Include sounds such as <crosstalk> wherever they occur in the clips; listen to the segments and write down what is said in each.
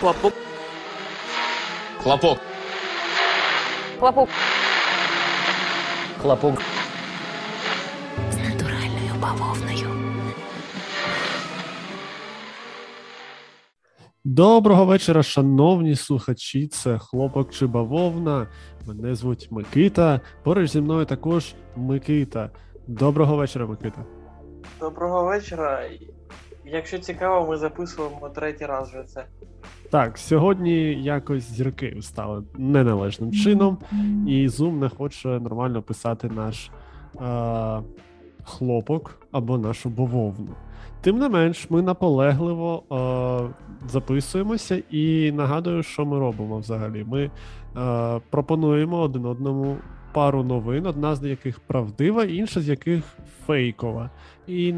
Хлопок. Хлопок. Хлопок. Хлопок. З натуральною бавовною. Доброго вечора, шановні слухачі. Це хлопок чи бавовна. Мене звуть Микита. Поруч зі мною також Микита. Доброго вечора, Микита. Доброго вечора. Якщо цікаво, ми записуємо третій раз вже це. Так, сьогодні якось зірки стали неналежним чином, і Zoom не хоче нормально писати наш е- хлопок або нашу бавовну. Тим не менш, ми наполегливо е- записуємося і нагадую, що ми робимо взагалі. Ми е- пропонуємо один одному пару новин, одна з яких правдива, інша з яких фейкова. І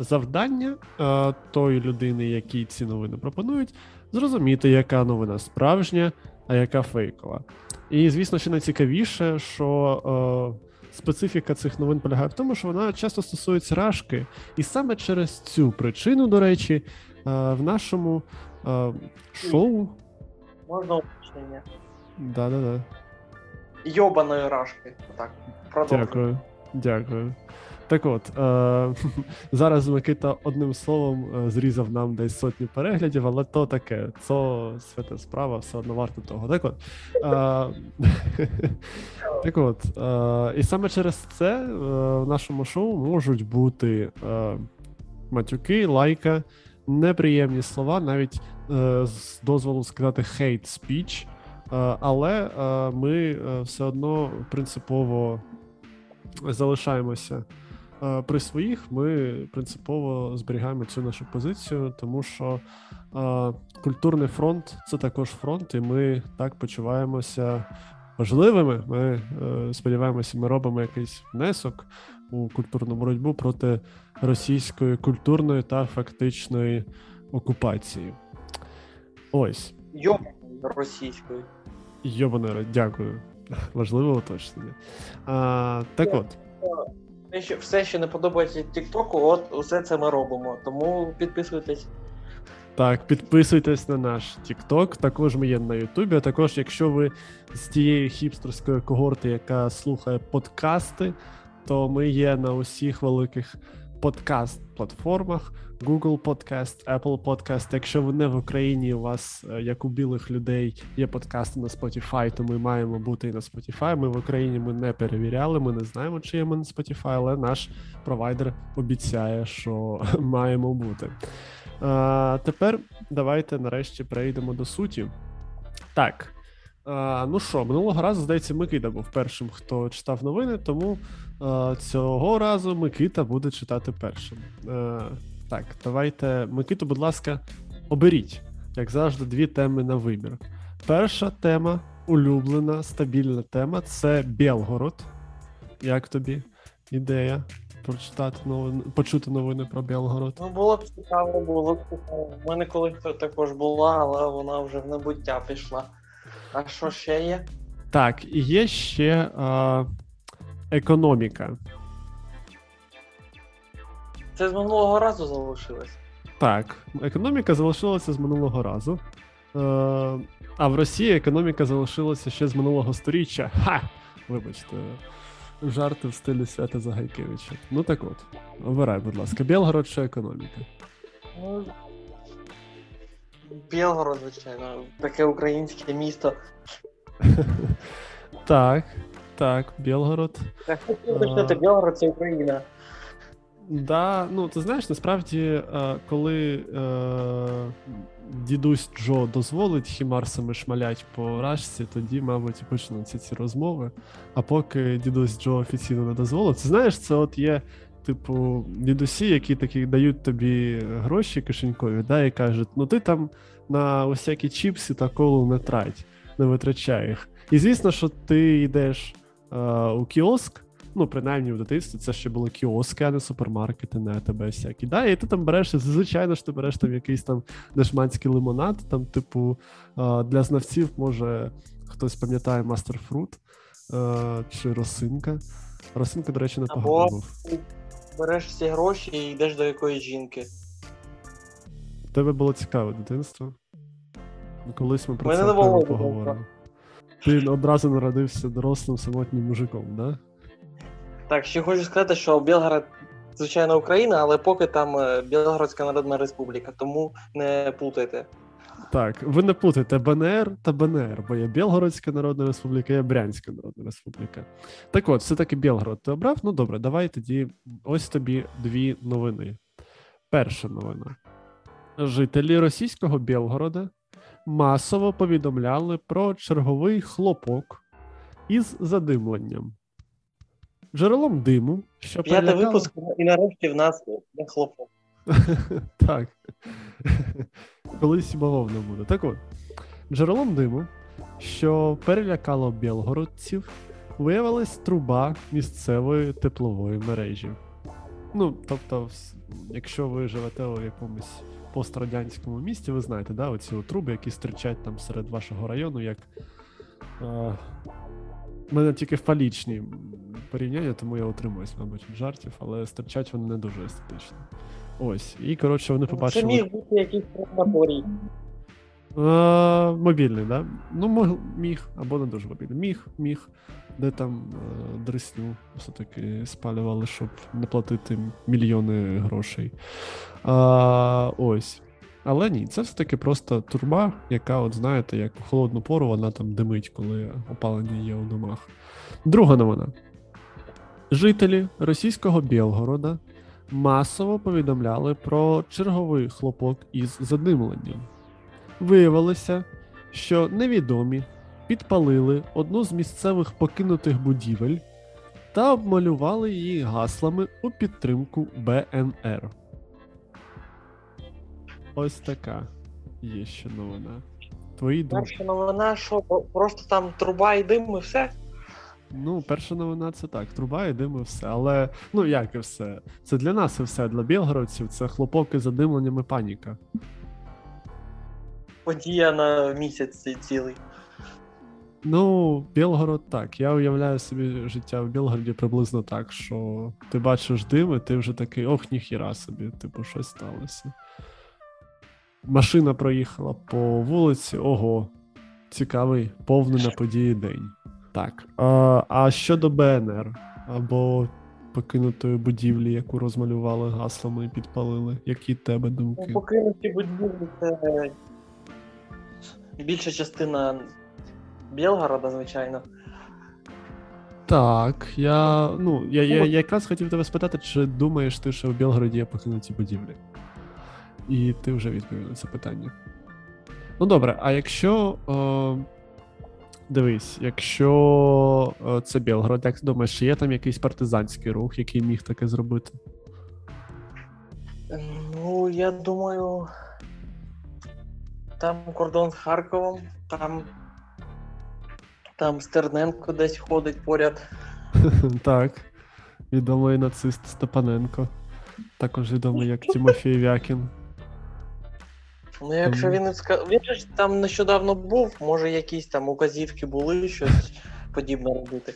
завдання е- тої людини, якій ці новини пропонують, зрозуміти, яка новина справжня, а яка фейкова. І, звісно, ще найцікавіше, що е, специфіка цих новин полягає в тому, що вона часто стосується рашки. І саме через цю причину, до речі, е, в нашому е, шоу. Можна уточнення. Да-да-да. Йобаної рашки. Так, продовжуємо. Дякую. Дякую. Так от, е, <laughs> зараз Микита одним словом е, зрізав нам десь сотню переглядів, але то таке, це свята справа, все одно варто того. Так от, е, <laughs> так от, е, і саме через це е, в нашому шоу можуть бути е, матюки, лайка, неприємні слова, навіть з дозволу сказати speech. Е, але ми все одно принципово залишаємося при своїх. Ми принципово зберігаємо цю нашу позицію, тому що е, культурний фронт це також фронт, і ми так почуваємося важливими. Ми е, сподіваємося, ми робимо якийсь внесок у культурну боротьбу проти російської культурної та фактичної окупації. Ось. Йобаної російською. Йобане, дякую. Важливе уточнення. А, так от, Все, що- Все, що не подобається Тіктоку, от усе це ми робимо. Тому підписуйтесь. так, підписуйтесь на наш TikTok, також ми є на Ютубі. А також, якщо ви з тієї хіпстерської когорти, яка слухає подкасти, то ми є на усіх великих подкаст-платформах: Google Podcast, Apple Podcast. Якщо ви не в Україні, у вас, е, як у білих людей, є подкасти на Spotify, то ми маємо бути і на Spotify. Ми в Україні ми не перевіряли, ми не знаємо, чи є ми на Spotify, але наш провайдер обіцяє, що <laughs> маємо бути. А, тепер давайте нарешті перейдемо до суті. Так. А, ну що, минулого разу, здається, Микита був першим, хто читав новини, тому а, цього разу Микита буде читати першим. А, так, давайте, Микиту, будь ласка, оберіть, як завжди, дві теми на вибір. Перша тема, улюблена, стабільна тема це Білгород. Як тобі ідея прочитати новини, почути новини про Білгород? Ну було б цікаво, було б цікаво. У мене колись також була, але вона вже в небуття пішла. А що ще є? Так, і є ще а, економіка. Це з минулого разу залишилось. Так, економіка залишилася з минулого разу. Е, а в Росії економіка залишилася ще з минулого сторіччя. Ха! Вибачте, жарти в стилі Свята Загайкевича. Ну так от, обирай, будь ласка, Білгород чи економіка? Ну, Білгород, звичайно, таке українське місто. <laughs> Так, так, Білгород. Так, почнете, Білгород це Україна. Да, ну ти знаєш, насправді, е, коли е, дідусь Джо дозволить хімарсами шмалять по рашці, тоді, мабуть, почнуться ці розмови. А поки дідусь Джо офіційно не дозволив, це знаєш, це от є, типу, дідусі, які такі дають тобі гроші кишенькові, да, і кажуть, ну ти там на усякі чіпси та колу не трать, не витрачай їх. І звісно, що ти йдеш е, у кіоск. Ну, принаймні в дитинстві це ще були кіоски, а не супермаркети, не тебе всякі. Да, і ти там береш, звичайно ж, ти береш там якийсь там дешманський лимонад, там, типу, а, для знавців, може, хтось пам'ятає Master Fruit чи Росинка. Росинка, до речі, непогано був. Береш всі гроші і йдеш до якоїсь жінки. Тебе було цікаве дитинство. Колись ми про Мене це не окремо поговоримо. Ти одразу народився дорослим самотнім мужиком, да? Так, ще хочу сказати, що Білгород, звичайно, Україна, але поки там е, Білгородська Народна Республіка, тому не плутайте. Так, ви не плутайте БНР та БНР, бо є Білгородська Народна Республіка, є Брянська Народна Республіка. Так от, все-таки Білгород ти обрав? Ну добре, давай тоді ось тобі дві новини. Перша новина. Жителі російського Білгорода масово повідомляли про черговий хлопок із задимленням. Джерелом диму, що П'ятий перелякало- випуск, і нарешті в нас не хлопок. <laughs> Так. Колись бавовна буде. Так от, джерелом диму, що перелякало білгородців, виявилась труба місцевої теплової мережі. Ну, тобто, якщо ви живете у якомусь пострадянському місті, ви знаєте, да, оці труби, які стирчать там серед вашого району, як. Е, у мене тільки фалічні порівняння, тому я утримуюсь, мабуть, від жартів, але стирчать вони не дуже естетично. Ось. І, коротше, вони побачили. Це міг бути якийсь крематорій. Е, мобільний, да? Ну, міг, або не дуже мобільний. Міг, міг, де там е, дресню все-таки спалювали, щоб не платити мільйони грошей. А, ось. Але ні, це все-таки просто турба, яка, от знаєте, як у холодну пору вона там димить, коли опалення є у домах. Друга новина. Жителі російського Білгорода масово повідомляли про черговий хлопок із задимленням. Виявилося, що невідомі підпалили одну з місцевих покинутих будівель та обмалювали її гаслами у підтримку БНР. Ось така є ще новина. Твої думки. Перша новина, що просто там труба і дим, і все. Ну, перша новина це так. Труба і дим і все. Але ну як і все. Це для нас і все. Для білгородців це хлопоки задимленням і паніка. Подія на місяць цілий. Ну, Білгород так. Я уявляю собі життя в Білгороді приблизно так, що ти бачиш дим, і ти вже такий, ох, ніхіра собі, типу, щось сталося. Машина проїхала по вулиці, ого, цікавий, повний на події день. Так. А, а щодо БНР або покинутої будівлі, яку розмалювали гаслами і підпалили, які тебе Ну, думки? покинуті будівлі це більша частина Білгорода, звичайно. Так, я. Ну, я, я, я якраз хотів тебе спитати, чи думаєш ти, що в Білгороді є покинуті будівлі? І ти вже відповів на це питання. Ну добре, а якщо. Е, дивись, якщо е, це Білгород, як думаєш, чи є там якийсь партизанський рух, який міг таке зробити? Ну, я думаю, там кордон з Харковом, там. Там Стерненко десь ходить поряд. <laughs> Так. Відомий нацист Степаненко. Також відомий як <laughs> Тимофій Вякін. Ну, якщо він не ска... Він ж там нещодавно був, може якісь там указівки були, щось подібне робити.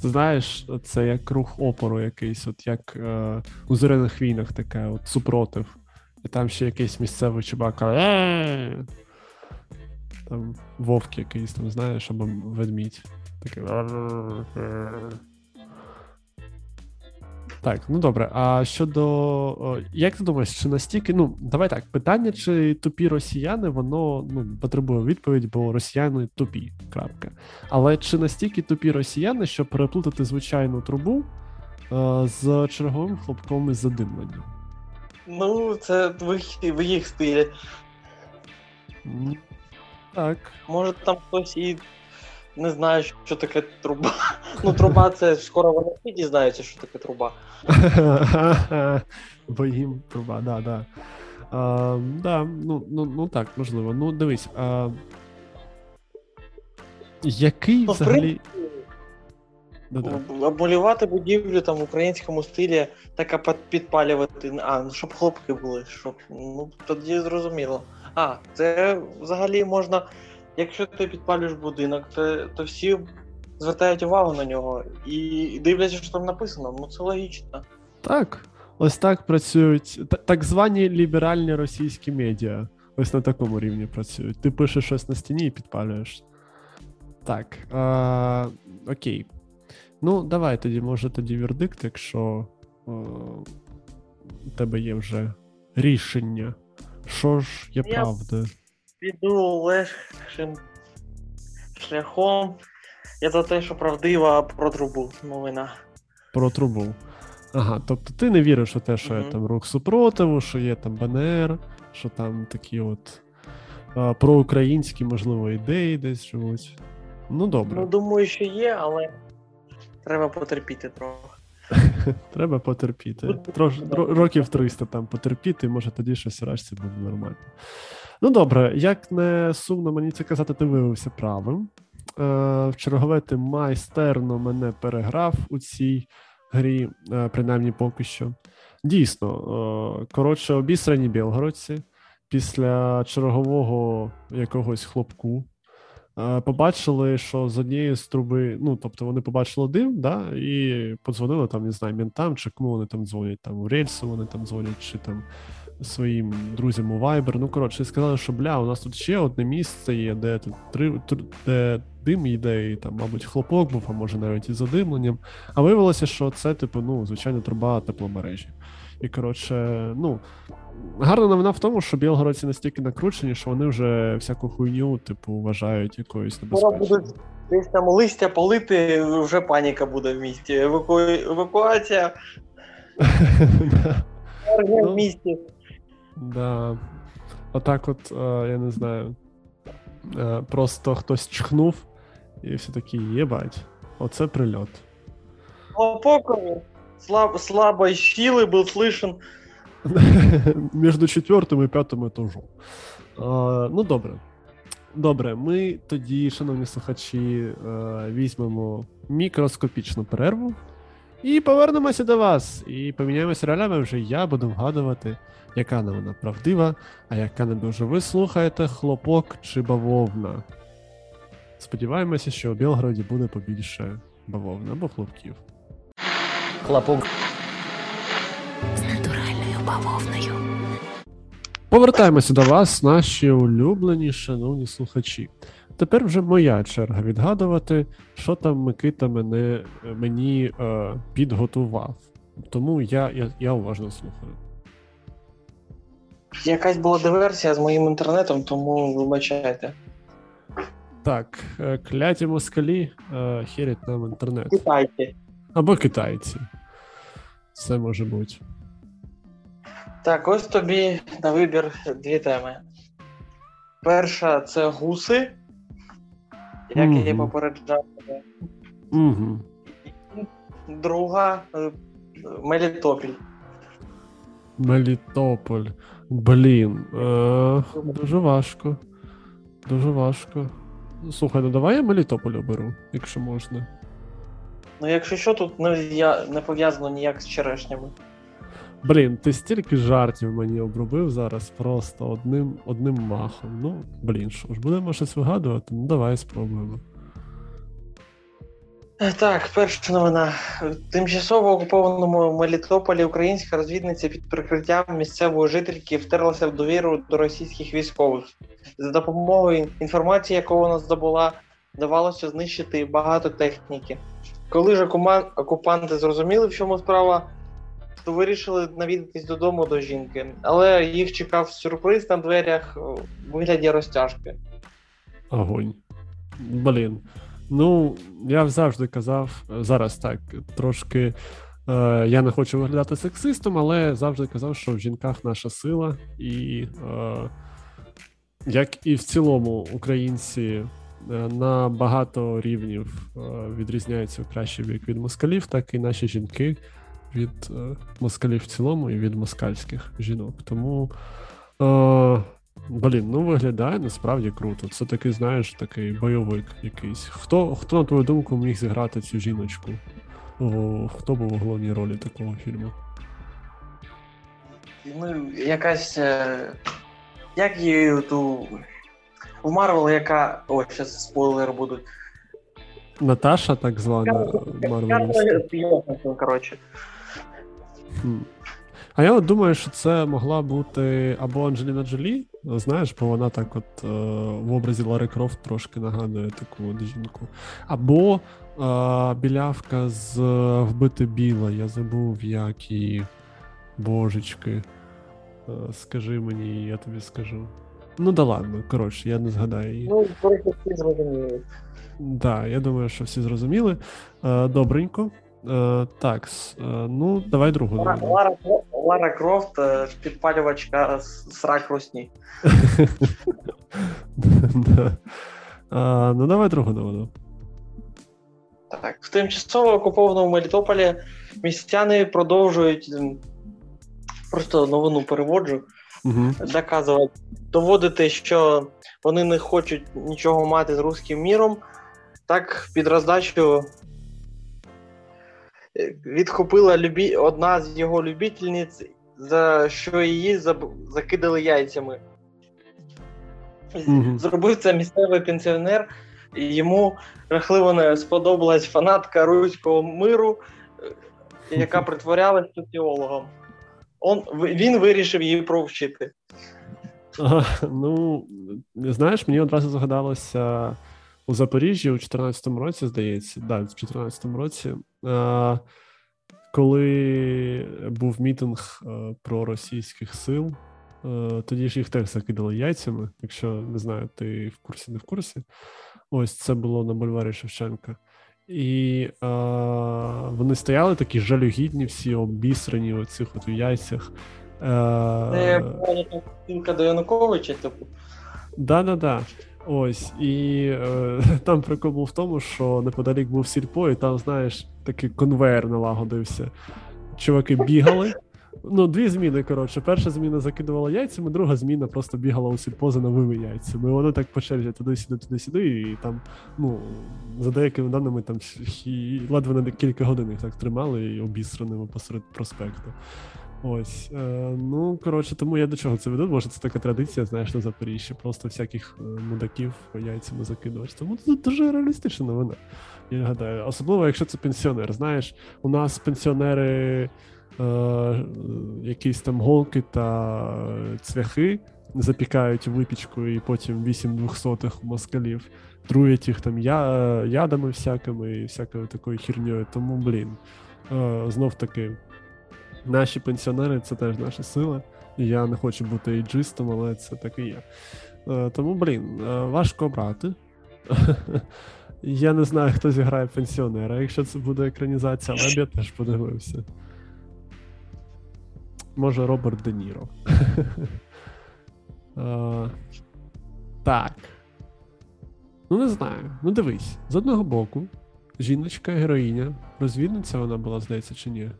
Знаєш, це як рух опору якийсь, от як е, у зоряних війнах таке, от супротив. І там ще якийсь місцевий чувак «Е!» Там вовк якийсь, там, знаєш, або ведмідь. Такий. Так, ну добре. А щодо. Як ти думаєш, чи настільки. Ну, давай так, питання, чи тупі росіяни, воно ну, потребує відповідь, бо росіяни тупі. Крапка. Але чи настільки тупі росіяни, щоб переплутати звичайну трубу е, з черговим хлопком із задимленням? Ну, це в їх, в їх стилі. Так. Може там хтось і не знає, що таке труба. <laughs> Ну, труба це скоро вони всі дізнаються, що таке труба. <laughs> Бо їм труба, да, да. А, да, ну, ну, ну так, можливо. Ну, дивись. А, який Ну, взагалі. Обмалювати будівлю там в українському стилі, так а підпалювати. А, ну щоб хлопки були, щоб. Ну, тоді зрозуміло. А, це взагалі можна. Якщо ти підпалюєш будинок, то, то всі звертають увагу на нього і дивляться, що там написано. Ну це логічно. Так, ось так працюють так звані ліберальні російські медіа. ось на такому рівні працюють. Ти пишеш щось на стіні і підпалюєш. Так. А, окей. Ну, давай тоді, може, тоді вердикт, якщо о, у тебе є вже рішення. Що ж є Я- правда? Піду легшим шляхом. Я за те, що правдива про трубу новина. Про трубу. Ага, тобто ти не віриш у те, що є там рух супротиву, що є там БНР, що там такі от а, проукраїнські, можливо, ідеї десь живуть. Ну, добре. Ну, думаю, що є, але треба потерпіти трохи. <laughs> Треба потерпіти. Трош, років 300 там потерпіти, може тоді щось рашці буде нормально. Ну добре, як не сумно мені це казати, ти виявився правим. Е, в чергове ти майстерно мене переграв у цій грі, е, принаймні поки що. Дійсно, е, коротше, обісрані білгородці після чергового якогось хлопку. Побачили, що з однієї з труби, ну тобто вони побачили дим, да, і подзвонили там, не знаю, ментам, чи кому вони там дзвонять, там у рельсу вони там дзвонять, чи там своїм друзям у Viber. Ну коротше, сказали, що бля, у нас тут ще одне місце є, де три де дим йде, і там, мабуть, хлопок був, а може навіть із задимленням. А виявилося, що це, типу, ну, звичайно, труба тепломережі. І коротше, ну. Гарна новина в тому, що білгородці настільки накручені, що вони вже всяку хуйню, типу, вважають якоюсь небезпечною. десь там листя палити, вже паніка буде в місті. Еваку... Евакуація <laughs> Ну. в місті. Да. Отак, от, е, я не знаю. е, Просто хтось чхнув, і всі такі, єбать, оце прильот. Хлопок слаб... слабой силы был слышен. <laughs> Між четвертим і п'ятим етажом. А, ну, добре. Добре, ми тоді, шановні слухачі, е, візьмемо мікроскопічну перерву і повернемося до вас. І поміняємося ролями. Вже я буду вгадувати, яка новина правдива, а яка не дуже. Ви слухаєте хлопок чи бавовна. Сподіваємося, що у Білгороді буде побільше бавовни або хлопків. Хлопок. з натуральною бавовною. Повертаємося до вас, наші улюблені, шановні слухачі. Тепер вже моя черга відгадувати, що там Микита мене, мені е, підготував. Тому я, я, я уважно слухаю. Якась була диверсія з моїм інтернетом, тому вибачайте. Так, е, кляті москалі е, херять нам інтернет. Китайці. Або китайці. Це може бути. Так, ось тобі на вибір дві теми. Перша це гуси, як Мгм. попереджав. тебе. Угу. Друга е, Мелітопіль. Мелітополь. Блін. Е, дуже важко. Дуже важко. Слухай, ну давай я Мелітополь оберу, якщо можна. Ну, якщо що, тут не, я, не пов'язано ніяк з черешнями. Блін, ти стільки жартів мені обробив зараз просто одним, одним махом. Ну, блін, що ж, будемо щось вигадувати? Ну давай спробуємо. Е, Так, перша новина. В тимчасово окупованому Мелітополі українська розвідниця під прикриттям місцевої жительки втерлася в довіру до російських військових. За допомогою інформації, яку вона здобула, вдавалося знищити багато техніки. Коли ж окупанти зрозуміли, в чому справа, то вирішили навідатись додому до жінки, але їх чекав сюрприз на дверях в вигляді розтяжки. Огонь. Блін. Ну, я завжди казав, зараз так, трошки. Е, я не хочу виглядати сексистом, але завжди казав, що в жінках наша сила, і е, як і в цілому українці е, на багато рівнів е, відрізняються в кращий бік від москалів, так і наші жінки від е, москалів в цілому і від москальських жінок. Тому. Е, Блін, ну виглядає насправді круто. Це такий, знаєш, такий бойовик якийсь. Хто, хто на твою думку, міг зіграти цю жіночку? О, хто був у головній ролі такого фільму? Ну, якась. е, Як її ту. В Марвел, яка. Ой, зараз спойлери будуть. Наташа, так звана. Йоханссон, коротше. А я от думаю, що це могла бути або Анджеліна Джолі, знаєш, бо вона так от е, в образі Лари Крофт трошки нагадує таку от жінку. Або е, білявка з е, Вбити Білла. Я забув, як її божечки. Е, скажи мені, я тобі скажу. Ну да ладно, коротше, я не згадаю її. Ну, просто всі зрозуміли. Да, я думаю, що всі зрозуміли. Е, добренько. Е, так, е, ну давай другу. Лара. Лара, Лара Крофт, е, підпалювачка срак русні. <laughs> Да. А, ну давай другу новину. Так, в тимчасово окупованому Мелітополі містяни продовжують просто новину переводжу, Угу. доказувати, доводити, що вони не хочуть нічого мати з руським міром. Так, під роздачу відхопила любі... одна з його любительниць, за що її заб... закидали яйцями. Мгм. Зробив це місцевий пенсіонер, і йому жахливо не сподобалась фанатка руського миру, е, яка <laughs> притворялась соціологом. Он, він вирішив її провчити. Ага, ну, знаєш, мені одразу згадалося у Запоріжжі у 14-му році, здається, да, в 14-му році, а, коли був мітинг е, проросійських сил, е, тоді ж їх теж закидали яйцями, якщо не знаю, ти в курсі, не в курсі. Ось це було на бульварі Шевченка. І е, вони стояли такі жалюгідні, всі обісрані у цих от яйцях. Е, Це була якась до Януковича, типу. Да-да-да. Ось, і е, <laughs> там прикол був в тому, що неподалік був сільпо, і там, знаєш, такий конвейер налагодився. Чуваки бігали. Ну, дві зміни, коротше. Перша зміна закидувала яйцями, друга зміна просто бігала у сільпо за новими яйцями. І воно так по черзі туди-сюди, туди-сюди, і там, ну, за деякими даними, там хі- ледве на кілька годин їх так тримали і обісраними посеред проспекту. Ось. Е, ну, коротше, тому я до чого це веду. Може, це така традиція, знаєш, на Запоріжжі, просто всяких е, мудаків яйцями закидувати. Тому це дуже реалістична новина. Я гадаю. Особливо, якщо це пенсіонер. Знаєш, у нас пенсіонери, е, якісь там голки та цвяхи запікають випічку і потім 8 двохсотих москалів. Труять їх там я, ядами всякими і всякою такою херньою. Тому, блін, е, знов таки. Наші пенсіонери це теж наша сила. Я не хочу бути ейджистом, але це так і є. Е, Тому, блін, е, важко обрати. <laughs> Я не знаю, хто зіграє пенсіонера, якщо це буде екранізація, але я теж подивився. Може, Роберт Де Ніро. <laughs> Е, Так. Ну, не знаю. Ну, дивись, з одного боку, жіночка, героїня, розвідниця вона була, здається, чи ні?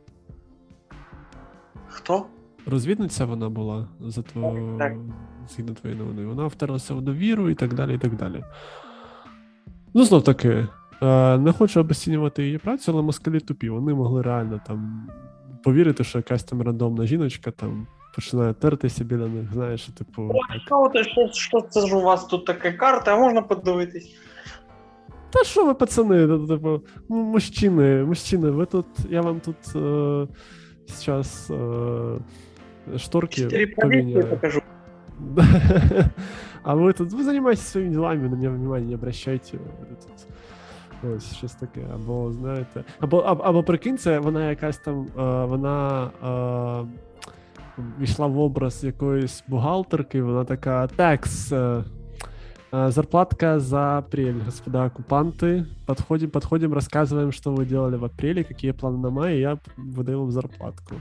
Хто? Розвідниця вона була за тво... Так, згідно твоєї новини. Вона втерлася в довіру і так далі. і так далі. Ну, знов таки, е, не хочу обесцінювати її працю, але москалі тупі. Вони могли реально там повірити, що якась там рандомна жіночка там починає тертися біля них, знаєш, типу. Так. Що, ти- що, що це ж у вас тут така карта, а можна подивитись? Та що ви, пацани, ну, типу, мужчини, мужчини, ви тут, я вам тут е, зараз е, шторки поміняю. покажу. <laughs> А ви тут, ви займаєтесь своїми ділами, на мене внимание не обращайте. Ви Тут, ось щось таке. Або, знаєте, або, або, або прикинь, це вона якась там, е, вона е, війшла в образ якоїсь бухгалтерки, вона така, такс, е, э, Зарплатка за апрель, господа оккупанты. Подходим, подходим, рассказываем, что вы делали в апреле, какие планы на май, и я выдаю вам зарплатку.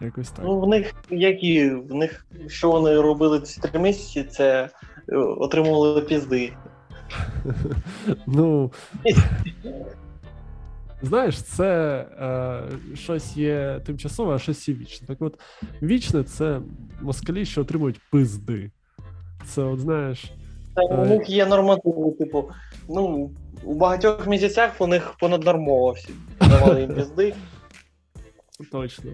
Якось так. Ну, в них які, в них, що вони робили ці три місяці, це е, отримували пізди. ну, <laughs> знаєш, це е, щось є тимчасове, а щось є вічне. Так от, вічне це москалі, що отримують пизди. Це, от знаєш, Та у Е. них є нормативи, типу, ну, у багатьох місяцях у них понаднормово всі давали їм пізди. <laughs> точно.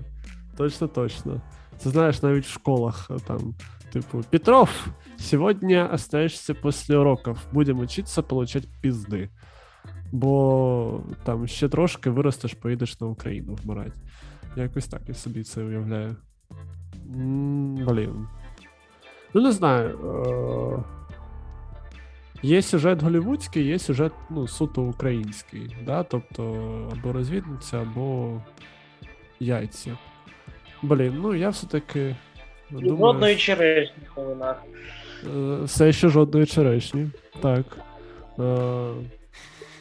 Точно, точно. Це знаєш, навіть в школах е, там, типу, Петров, сегодня остаешься после уроков. Будем учиться получать пизди. Бо там ще трошки виростеш, поїдеш на Україну вмирати. Якось так я собі це уявляю. Блін. Ну, не знаю. Е- Є сюжет голівудський, є сюжет ну, суто український. Да? Тобто або розвідниця, або яйця. Блін, ну я все-таки. Жодної черешні новинах. е, все ще жодної черешні. Так. Е-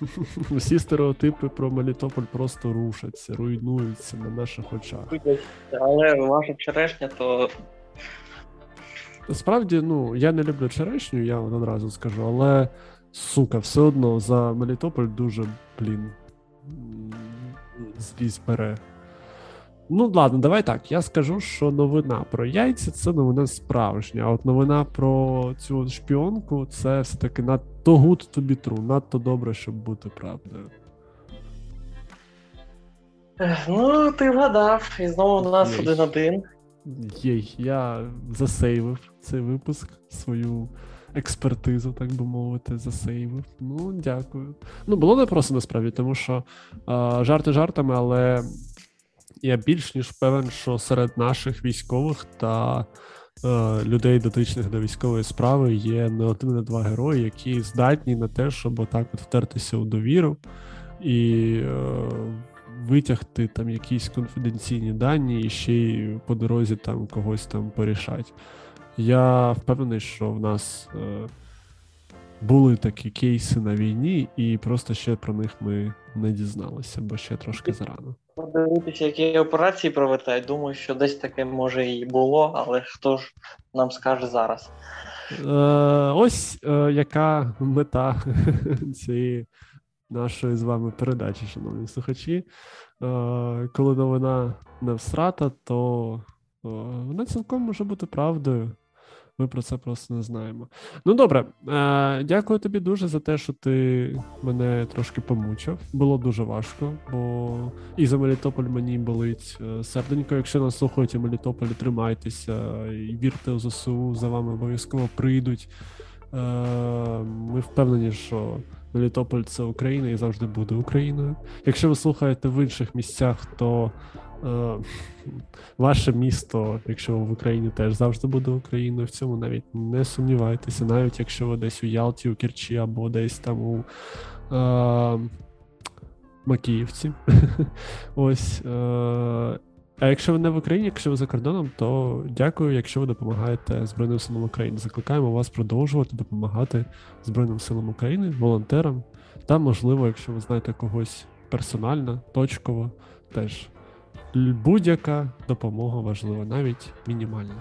<laughs> Всі стереотипи про Мелітополь просто рушаться, руйнуються на наших очах. Але ваша черешня, то Насправді, ну, я не люблю черешню, я вам одразу скажу, але сука, все одно за Мелітополь дуже, блін, злість бере. Ну, ладно, давай так. Я скажу, що новина про яйця це новина справжня. А от новина про цю шпіонку це все-таки надто good to be true, надто добре, щоб бути правдою. Ну ти вгадав. І знову у нас один-один. Єй, я засейвив цей випуск, свою експертизу, так би мовити, засейвив. Ну, дякую. Ну, було непросто насправді, тому що а, жарти жартами, але я більш ніж певен, що серед наших військових та е, людей, дотичних до військової справи, є не один, не два герої, які здатні на те, щоб отак от втертися у довіру і е, витягти там якісь конфіденційні дані і ще й по дорозі там когось там порішать. Я впевнений, що в нас е, були такі кейси на війні, і просто ще про них ми не дізналися, бо ще трошки зарано. Подивитися, які операції проведуть. Думаю, що десь таке може і було, але хто ж нам скаже зараз? Е, ось е, яка мета <laughs> цієї нашої з вами передачі, шановні слухачі. Е, коли новина не всрата, то е, вона цілком може бути правдою. Ми про це просто не знаємо. Ну добре, е, дякую тобі дуже за те, що ти мене трошки помучив. Було дуже важко, бо і за Мелітополь мені болить е, серденько. Якщо нас слухають у Мелітополі, тримайтеся і вірте у ЗСУ, за вами обов'язково прийдуть. Е, Ми впевнені, що Мелітополь це Україна і завжди буде Україною. Якщо ви слухаєте в інших місцях, то ваше місто, якщо ви в Україні, теж завжди буде Україною. В цьому навіть не сумнівайтеся, навіть якщо ви десь у Ялті, у Керчі або десь там у е, Макіївці. <laughs> Ось. Е, а якщо ви не в Україні, якщо ви за кордоном, то дякую, якщо ви допомагаєте Збройним силам України. Закликаємо вас продовжувати допомагати Збройним силам України, волонтерам. Та, можливо, якщо ви знаєте когось персонально, точково, теж будь-яка допомога важлива, навіть мінімальна.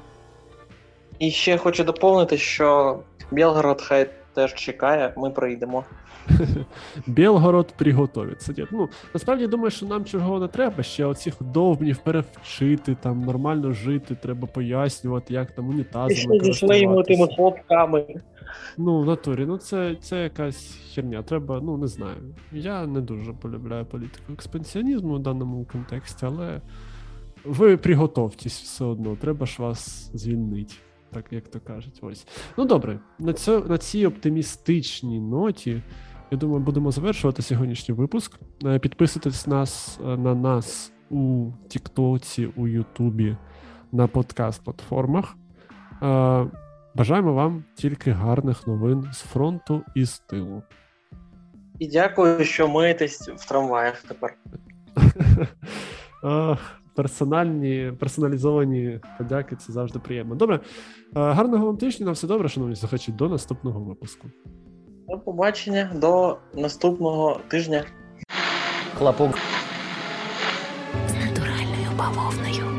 І ще хочу доповнити, що Білгород хай теж чекає, ми прийдемо. <laughs> Білгород приготовиться. Ну, насправді думаю, що нам чого не треба. Ще оцих довбнів перевчити, там нормально жити, треба пояснювати, як там ще зі своїми тими хлопками. Ну, в натурі, ну це, це якась херня. Треба, ну не знаю. Я не дуже полюбляю політику експансіонізму в даному контексті, але ви приготовтесь все одно, треба ж вас звільнити, так як то кажуть. Ось. Ну добре, на, цьо, на цій оптимістичній ноті. Я думаю, будемо завершувати сьогоднішній випуск. Е, Підписуйтесь нас е, на нас у Тіктоці, у Ютубі, на подкаст-платформах. Бажаємо вам тільки гарних новин з фронту і з тилу. І дякую, що миєтесь в трамваях тепер. <laughs> Персональні, персоналізовані подяки це завжди приємно. Добре, Е, гарного вам тижня, на все добре, шановні слухачі, до наступного випуску. До побачення, до наступного тижня. Хлопок. з натуральною бавовною.